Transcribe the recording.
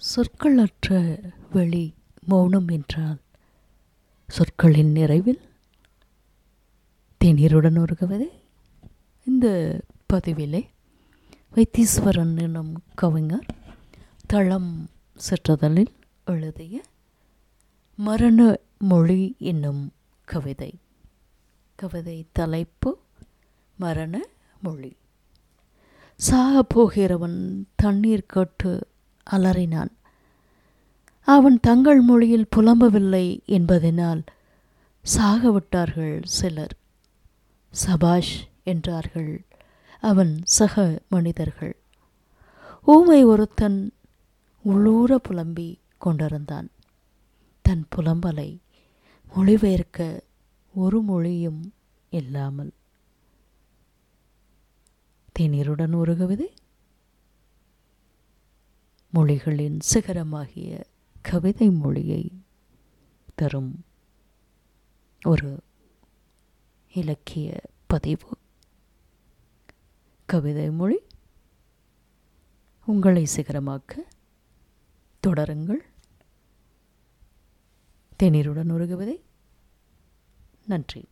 சொற்களற்ற வெளி மௌனம் என்றால் சொற்களின் நிறைவில் தேநீருடன் ஒரு கவிதை இந்த பதிவிலே வைத்தீஸ்வரன் எனும் கவிஞர் தளம் சிற்றதலில் எழுதிய மரண மொழி என்னும் கவிதை. கவிதை தலைப்பு மரண மொழி. சாக போகிறவன் தண்ணீர் கட்டு அலறினான் அவன் தங்கள் மொழியில் புலம்பவில்லை என்பதனால் சாகவிட்டார்கள் சிலர். சபாஷ் என்றார்கள் அவன் சக மனிதர்கள். ஊமை ஒருத்தன் உள்ளூர புலம்பி கொண்டிருந்தான். தன் புலம்பலை மொழிபெயர்க்க ஒரு மொழியும் இல்லாமல். தேநீருடன் ஒரு கவிதை மொழிகளின் சிகரமாகிய கவிதை மொழியை தரும் ஒரு இலக்கிய பதிவு. கவிதை மொழி உங்களை சிகரமாக்க தொடருங்கள். தேநீருடன் ஒரு கவிதை. நன்றி.